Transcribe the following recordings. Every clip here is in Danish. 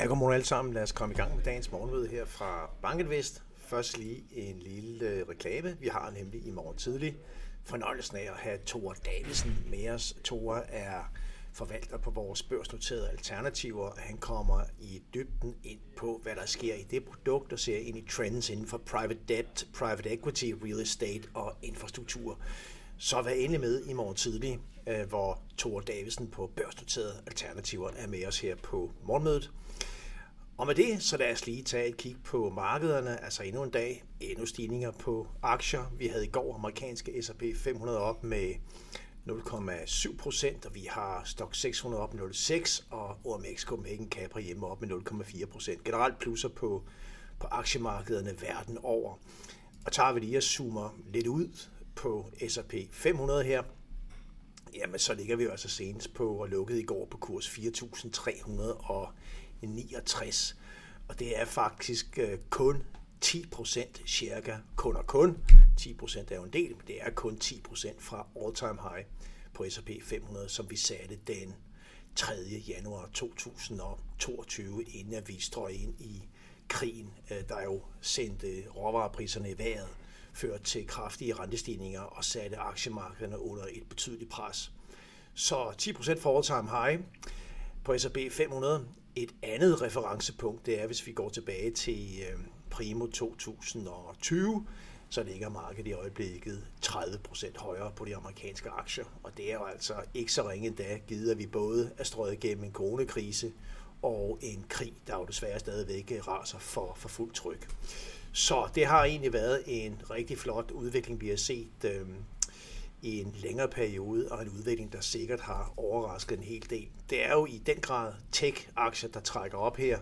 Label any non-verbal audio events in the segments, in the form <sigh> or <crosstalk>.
Ja, godmorgen alle sammen. Lad os komme i gang med dagens morgenmøde her fra Banket Først lige en lille øh, reklame. Vi har nemlig i morgen tidlig fornøjelsen af at have Thor Davidsen med os. Thor er forvalter på vores børsnoterede alternativer. Han kommer i dybden ind på, hvad der sker i det produkt, og ser ind i trends inden for private debt, private equity, real estate og infrastruktur. Så vær endelig med i morgen tidlig, øh, hvor Thor Davidsen på børsnoterede alternativer er med os her på morgenmødet. Og med det, så lad os lige tage et kig på markederne, altså endnu en dag, endnu stigninger på aktier. Vi havde i går amerikanske S&P 500 op med 0,7 procent, og vi har Stock 600 op med 0,6, og OMX Copenhagen Capri hjemme op med 0,4 procent. Generelt plusser på, på aktiemarkederne verden over. Og tager vi lige og zoomer lidt ud på S&P 500 her, jamen så ligger vi jo altså senest på og lukket i går på kurs 4.369. Og det er faktisk øh, kun 10 procent cirka, kun og kun. 10 procent er jo en del, men det er kun 10 procent fra all-time high på S&P 500, som vi satte den 3. januar 2022, inden at vi strøg ind i krigen, øh, der jo sendte øh, råvarepriserne i vejret, førte til kraftige rentestigninger og satte aktiemarkederne under et betydeligt pres. Så 10% for all-time high på S&P 500. Et andet referencepunkt, det er, hvis vi går tilbage til øh, primo 2020, så ligger markedet i øjeblikket 30% højere på de amerikanske aktier. Og det er jo altså ikke så ringe endda, givet at vi både er strøget igennem en coronakrise og en krig, der jo desværre stadigvæk øh, raser for, for fuldt tryk. Så det har egentlig været en rigtig flot udvikling, vi har set øh, i en længere periode, og en udvikling, der sikkert har overrasket en hel del. Det er jo i den grad tech-aktier, der trækker op her,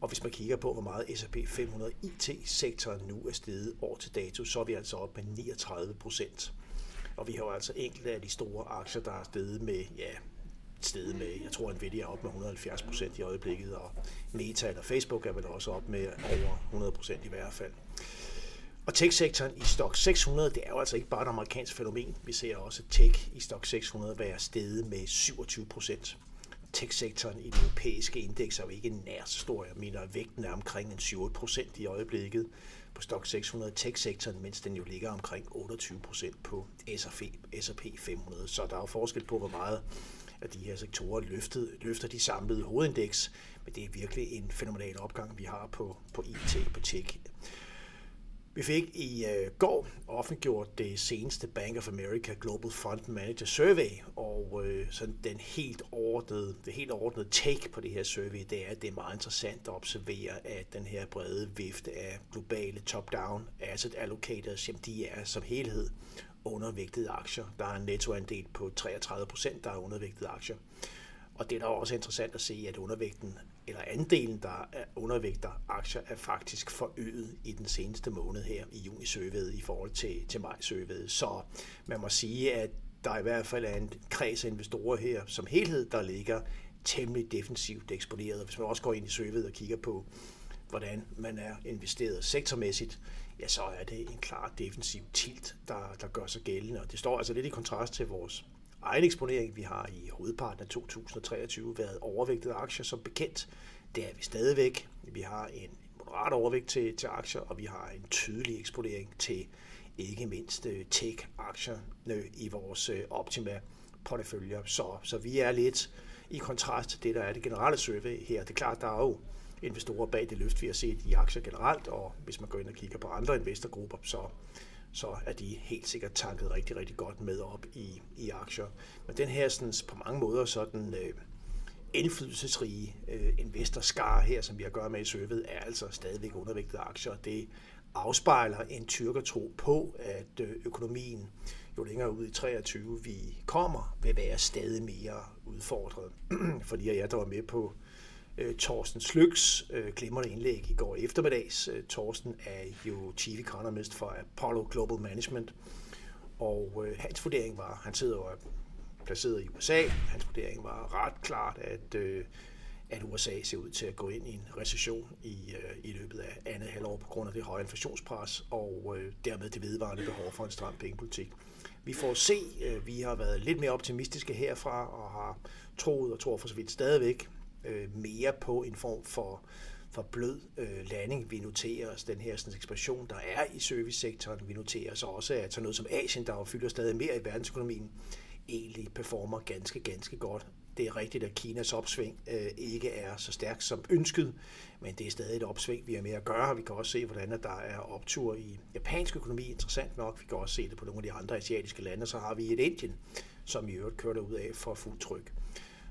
og hvis man kigger på, hvor meget S&P 500 IT-sektoren nu er steget år til dato, så er vi altså op med 39 procent. Og vi har jo altså enkelte af de store aktier, der er steget med, ja, steget med, jeg tror Nvidia er op med 170 procent i øjeblikket, og Meta eller Facebook er vel også op med over 100 procent i hvert fald. Og tech-sektoren i Stock 600, det er jo altså ikke bare et amerikansk fænomen. Vi ser også tech i Stock 600 være steget med 27 procent tech-sektoren i det europæiske indeks er jo ikke nær så stor. Jeg mener, at vægten er omkring en 7 procent i øjeblikket på Stock 600 tech-sektoren, mens den jo ligger omkring 28 procent på S&P 500. Så der er jo forskel på, hvor meget at de her sektorer løftet, løfter de samlede hovedindeks, men det er virkelig en fænomenal opgang, vi har på, på IT, på tech. Vi fik i øh, går offentliggjort det seneste Bank of America Global Fund Manager Survey, og øh, sådan den helt ordnede, det helt ordnede take på det her survey, det er, at det er meget interessant at observere, at den her brede vifte af globale top-down asset allocators, jamen de er som helhed undervægtede aktier. Der er en nettoandel på 33 procent, der er undervægtede aktier. Og det er da også interessant at se, at undervægten eller andelen, der er undervægter aktier, er faktisk forøget i den seneste måned her i juni søvede i forhold til, til maj søvede. Så man må sige, at der i hvert fald er en kreds af investorer her som helhed, der ligger temmelig defensivt eksponeret. Hvis man også går ind i søvede og kigger på, hvordan man er investeret sektormæssigt, ja, så er det en klar defensiv tilt, der, der gør sig gældende. Og det står altså lidt i kontrast til vores egen eksponering. Vi har i hovedparten af 2023 været overvægtet aktier som bekendt. Det er vi stadigvæk. Vi har en moderat overvægt til, til aktier, og vi har en tydelig eksponering til ikke mindst øh, tech-aktier øh, i vores øh, Optima porteføljer. Så, så vi er lidt i kontrast til det, der er det generelle survey her. Det er klart, der er jo investorer bag det løft, vi har set i aktier generelt, og hvis man går ind og kigger på andre investorgrupper, så så er de helt sikkert tanket rigtig, rigtig godt med op i, i aktier. Men den her sådan, på mange måder sådan øh, indflydelsesrige øh, investorskare her, som vi har at gøre med i søvet, er altså stadigvæk undervægtede aktier. Det afspejler en tyrkertro på, at øh, økonomien jo længere ud i 23 vi kommer, vil være stadig mere udfordret. <clears throat> Fordi jeg, der var med på øh, Øh, Torsten Slyks øh, glimrende indlæg i går eftermiddags. Øh, Thorsten er jo Chief Economist for Apollo Global Management, og øh, hans vurdering var, han sidder jo placeret i USA, hans vurdering var ret klart, at, øh, at USA ser ud til at gå ind i en recession i, øh, i løbet af andet halvår på grund af det høje inflationspres og øh, dermed det vedvarende behov for en stram pengepolitik. Vi får se, øh, vi har været lidt mere optimistiske herfra og har troet og tror for så vidt stadigvæk, øh, mere på en form for, for blød øh, landing. Vi noterer os den her sådan, ekspansion, der er i servicesektoren. Vi noterer os også, at sådan noget som Asien, der jo fylder stadig mere i verdensøkonomien, egentlig performer ganske, ganske godt. Det er rigtigt, at Kinas opsving øh, ikke er så stærkt som ønsket, men det er stadig et opsving, vi har med at gøre. Vi kan også se, hvordan der er optur i japansk økonomi, interessant nok. Vi kan også se det på nogle af de andre asiatiske lande. Så har vi et Indien, som i øvrigt kører ud af for fuld tryk.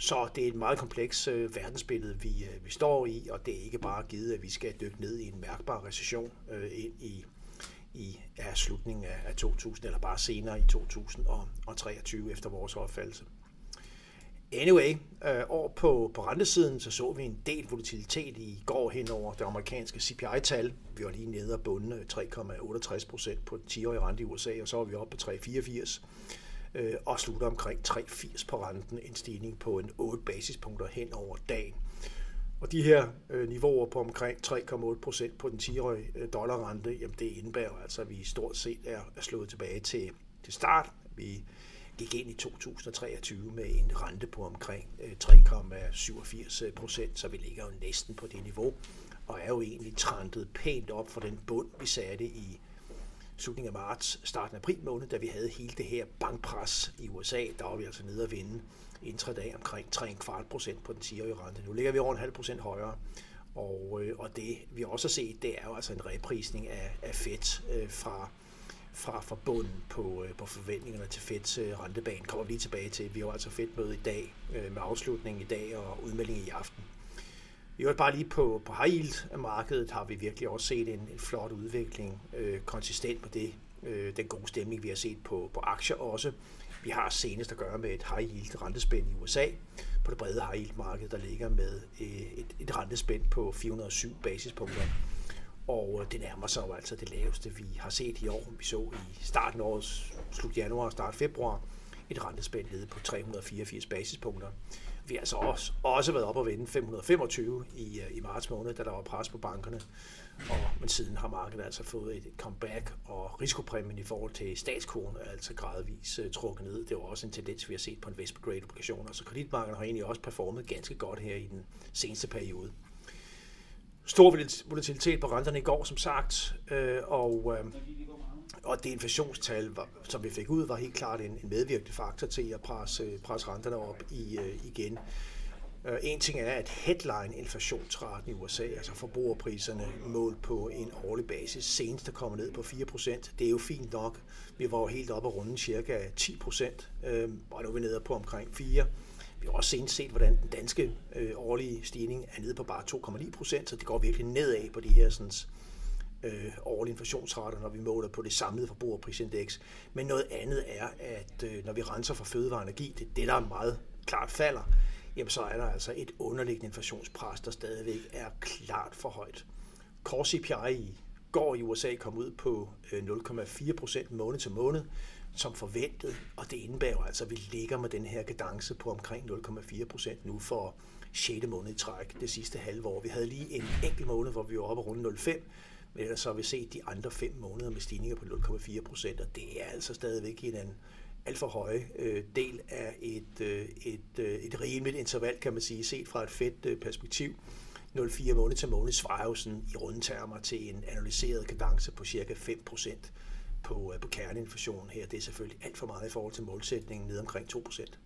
Så det er et meget kompleks øh, verdensbillede, vi, øh, vi står i, og det er ikke bare givet, at vi skal dykke ned i en mærkbar recession øh, ind i, i ja, slutningen af, af 2000, eller bare senere i 2023 efter vores opfattelse. Anyway, øh, over på, på rentesiden, så så vi en del volatilitet i går hen over det amerikanske CPI-tal. Vi var lige nede og bunde 3,68 øh, procent på 10-årige rente i USA, og så var vi oppe på 3,84 øh, og slutter omkring 3,80 på renten, en stigning på en 8 basispunkter hen over dagen. Og de her øh, niveauer på omkring 3,8 procent på den 10-årige øh, dollarrente, jamen det indebærer altså, at vi stort set er, er slået tilbage til, til start. Vi gik ind i 2023 med en rente på omkring øh, 3,87 procent, så vi ligger jo næsten på det niveau, og er jo egentlig trantet pænt op for den bund, vi satte i slutningen af marts, starten af april måned, da vi havde hele det her bankpres i USA. Der var vi altså nede at vinde intradag omkring 3,25 procent på den 10-årige rente. Nu ligger vi over en halv procent højere. Og, øh, og det vi også har set, det er jo altså en reprisning af, af Fed øh, fra, fra, fra bunden på, øh, på forventningerne til Feds øh, rentebane. Kommer vi lige tilbage til. Vi har altså Fed-møde i dag øh, med afslutningen i dag og udmeldingen i aften. I øvrigt bare lige på, på high yield markedet har vi virkelig også set en, en flot udvikling, øh, konsistent på det, øh, den gode stemning, vi har set på, på aktier også. Vi har senest at gøre med et high yield rentespænd i USA på det brede high yield marked, der ligger med øh, et, et rentespænd på 407 basispunkter. Og øh, det nærmer sig jo altså det laveste, vi har set i år. Vi så i starten af året, slut januar og start februar, et rentespænd nede på 384 basispunkter. Vi har altså også, også været op og vende 525 i, øh, i marts måned, da der var pres på bankerne. Og, men siden har markedet altså fået et comeback, og risikopræmien i forhold til statskronen er altså gradvist uh, øh, trukket ned. Det var også en tendens, vi har set på investment grade obligationer. Så kreditmarkedet har egentlig også performet ganske godt her i den seneste periode. Stor volatilitet på renterne i går, som sagt, øh, og, øh, og det inflationstal, som vi fik ud, var helt klart en, en medvirkende faktor til at presse, presse renterne op i, øh, igen. Øh, en ting er, at headline-inflationsraten i USA, altså forbrugerpriserne målt på en årlig basis, senest er kommet ned på 4%. Det er jo fint nok. Vi var jo helt oppe og runde cirka 10%, øh, og nu er vi nede på omkring 4%. Vi har også senest set, hvordan den danske øh, årlige stigning er nede på bare 2,9 procent, så det går virkelig nedad på de her sådan, øh, årlige inflationsrater, når vi måler på det samlede forbrugerprisindeks. Men noget andet er, at øh, når vi renser for fødevare og energi, det er det, der meget klart falder, jamen så er der altså et underliggende inflationspres, der stadigvæk er klart for højt. Core CPI i går i USA kom ud på øh, 0,4 procent måned til måned, som forventet, og det indebærer altså, at vi ligger med den her kadence på omkring 0,4 procent nu for 6. måned i træk det sidste halve år. Vi havde lige en enkelt måned, hvor vi var oppe rundt 0,5, men ellers så har vi set de andre fem måneder med stigninger på 0,4 procent, og det er altså stadigvæk en en alt for høje øh, del af et, øh, et, øh, et rimeligt interval, kan man sige, set fra et fedt øh, perspektiv. 0,4 måned til måned svarer jo sådan i rundetermer til en analyseret kadence på cirka 5 procent på, øh, på kerneinflation her. Det er selvfølgelig alt for meget i forhold til målsætningen ned omkring 2 procent.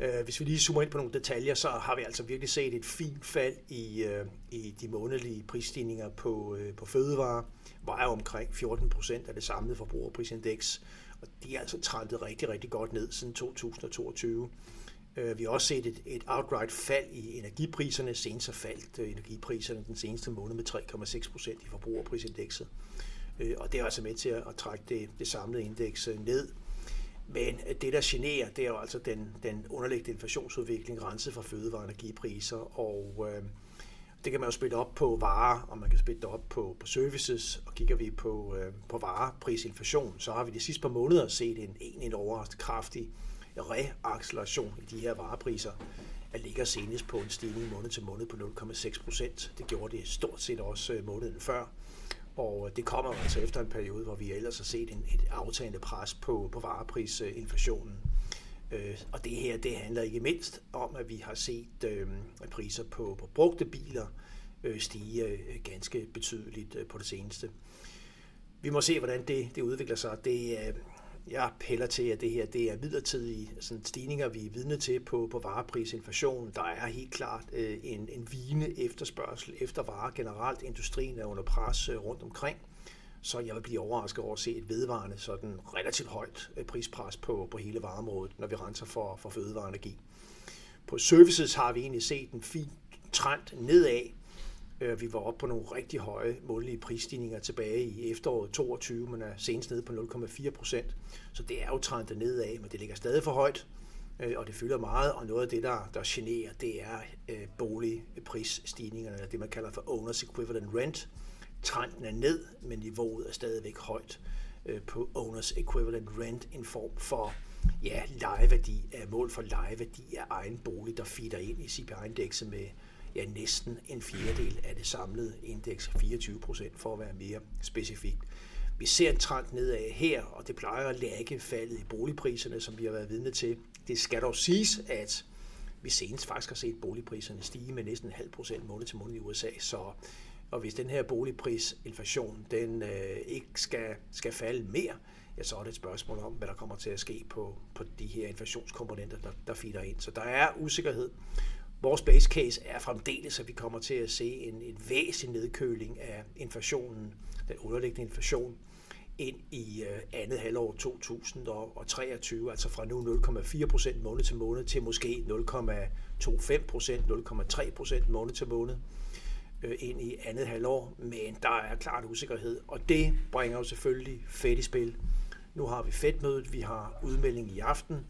Øh, hvis vi lige zoomer ind på nogle detaljer, så har vi altså virkelig set et fint fald i, øh, i de månedlige prisstigninger på, øh, på fødevarer. Vejer omkring 14 procent af det samlede forbrugerprisindeks, og de er altså trændet rigtig, rigtig godt ned siden 2022. Øh, vi har også set et, et outright fald i energipriserne. Senest har faldt øh, energipriserne den seneste måned med 3,6 procent i forbrugerprisindekset. Og det er altså med til at, trække det, det samlede indeks ned. Men øh, det, der generer, det er jo altså den, den underliggende inflationsudvikling, renset fra fødevare- og energipriser, og øh, det kan man jo spille op på varer, og man kan spille det op på, på services, og kigger vi på, øh, på vareprisinflation, så har vi de sidste par måneder set en, en, en overraskende kraftig reacceleration i de her varepriser. der ligger senest på en stigning måned til måned på 0,6 procent. Det gjorde det stort set også øh, måneden før. Og det kommer altså efter en periode, hvor vi ellers har set en, et aftagende pres på, på vareprisinflationen. Øh, og det her, det handler ikke mindst om, at vi har set øh, priser på, på brugte biler øh, stige øh, ganske betydeligt øh, på det seneste. Vi må se, hvordan det, det udvikler sig. Det, øh, jeg piller til, at det her det er midlertidige sådan stigninger, vi er vidne til på, på vareprisinflation. Der er helt klart øh, en, en vigende efterspørgsel efter varer generelt. Industrien er under pres øh, rundt omkring. Så jeg vil blive overrasket over at se et vedvarende sådan relativt højt øh, prispres på, på hele vareområdet, når vi renser for, for fødevareenergi. På services har vi egentlig set en fin trend nedad, Øh, vi var oppe på nogle rigtig høje månedlige prisstigninger tilbage i efteråret 22, men er senest nede på 0,4 procent. Så det er jo trendet nedad, men det ligger stadig for højt, øh, og det fylder meget, og noget af det, der, der generer, det er øh, boligprisstigningerne, eller det man kalder for owners equivalent rent. Trenden er ned, men niveauet er stadigvæk højt på owners equivalent rent, en form for ja, lejeværdi, mål for lejeværdi af egen bolig, der feeder ind i CPI-indekset med ja, næsten en fjerdedel af det samlede indeks, 24 procent for at være mere specifikt. Vi ser en trend nedad her, og det plejer at lægge faldet i boligpriserne, som vi har været vidne til. Det skal dog siges, at vi senest faktisk har set boligpriserne stige med næsten en halv procent måned til måned i USA, så og hvis den her boligprisinflation den øh, ikke skal, skal falde mere, ja, så er det et spørgsmål om, hvad der kommer til at ske på, på de her inflationskomponenter, der, der feeder ind. Så der er usikkerhed. Vores base case er fremdeles, at vi kommer til at se en, en væsentlig nedkøling af inflationen, den underliggende inflation, ind i øh, andet halvår 2023, altså fra nu 0,4 procent måned til måned til måske 0,25 procent, 0,3 procent måned til måned øh, ind i andet halvår, men der er klart usikkerhed, og det bringer jo selvfølgelig fedt i spil. Nu har vi fedtmødet, vi har udmelding i aften,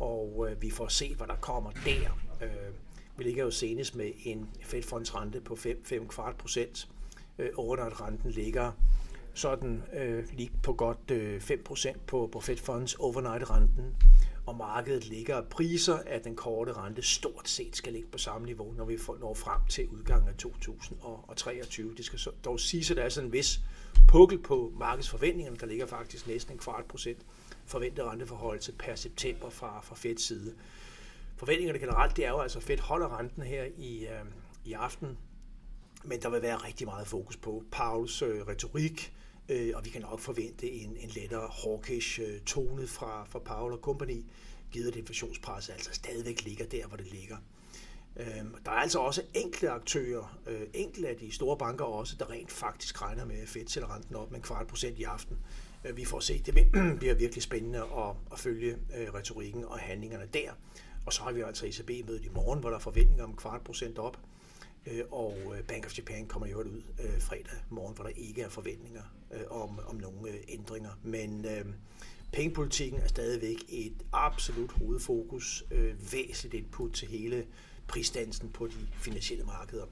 og øh, vi får se, hvad der kommer der. Øh, vi ligger jo senest med en Fed-fondsrente på 5, kvart procent. Øh, at renten ligger sådan øh, lige på godt øh, 5 procent på, på Fed Funds overnight-renten. Og markedet ligger priser, at den korte rente stort set skal ligge på samme niveau, når vi når frem til udgangen af 2023. Det skal så, dog sige, at der er sådan en vis pukkel på markedsforventningerne. Der ligger faktisk næsten en kvart procent forventet renteforhold til per september fra, fra Feds side forventningerne generelt, det er jo altså fedt holder renten her i, øh, i aften, men der vil være rigtig meget fokus på Pauls øh, retorik, øh, og vi kan nok forvente en, en lettere hawkish øh, tone fra, fra Paul og company, givet at inflationspresset altså stadigvæk ligger der, hvor det ligger. Øh, der er altså også enkelte aktører, øh, enkelte af de store banker også, der rent faktisk regner med at Fed sætter renten op med en kvart procent i aften. Øh, vi får se, <clears throat> det bliver virkelig spændende at, at følge øh, retorikken og handlingerne der. Og så har vi altså ECB-mødet i morgen, hvor der er forventninger om kvart procent op. Øh, og øh, Bank of Japan kommer jo ud øh, fredag morgen, hvor der ikke er forventninger om, om nogle ændringer. Men øh, pengepolitikken er stadigvæk et absolut hovedfokus, øh, væsentligt input til hele prisdansen på de finansielle markeder.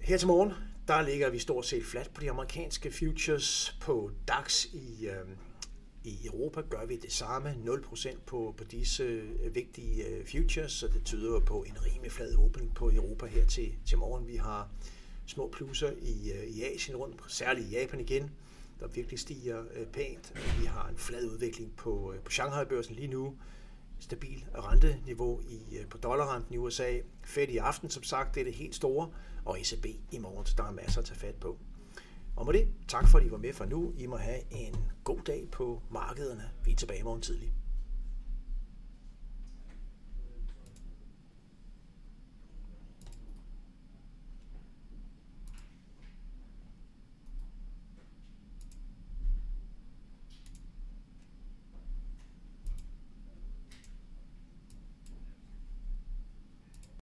Her til morgen, der ligger vi stort set fladt på de amerikanske futures på DAX i, øh, i Europa gør vi det samme, 0% på, på disse øh, vigtige øh, futures, så det tyder på en rimelig flad åbning på Europa her til, til morgen. Vi har små plusser i, øh, i Asien rundt, særligt i Japan igen, der virkelig stiger pænt. Vi har en flad udvikling på, på Shanghai-børsen lige nu, stabil renteniveau i, på dollarrenten i USA. Fed i aften, som sagt, det er det helt store, og ECB i morgen, så der er masser at tage fat på. Og med det, tak fordi I var med for nu. I må have en god dag på markederne. Vi er tilbage i morgen tidlig.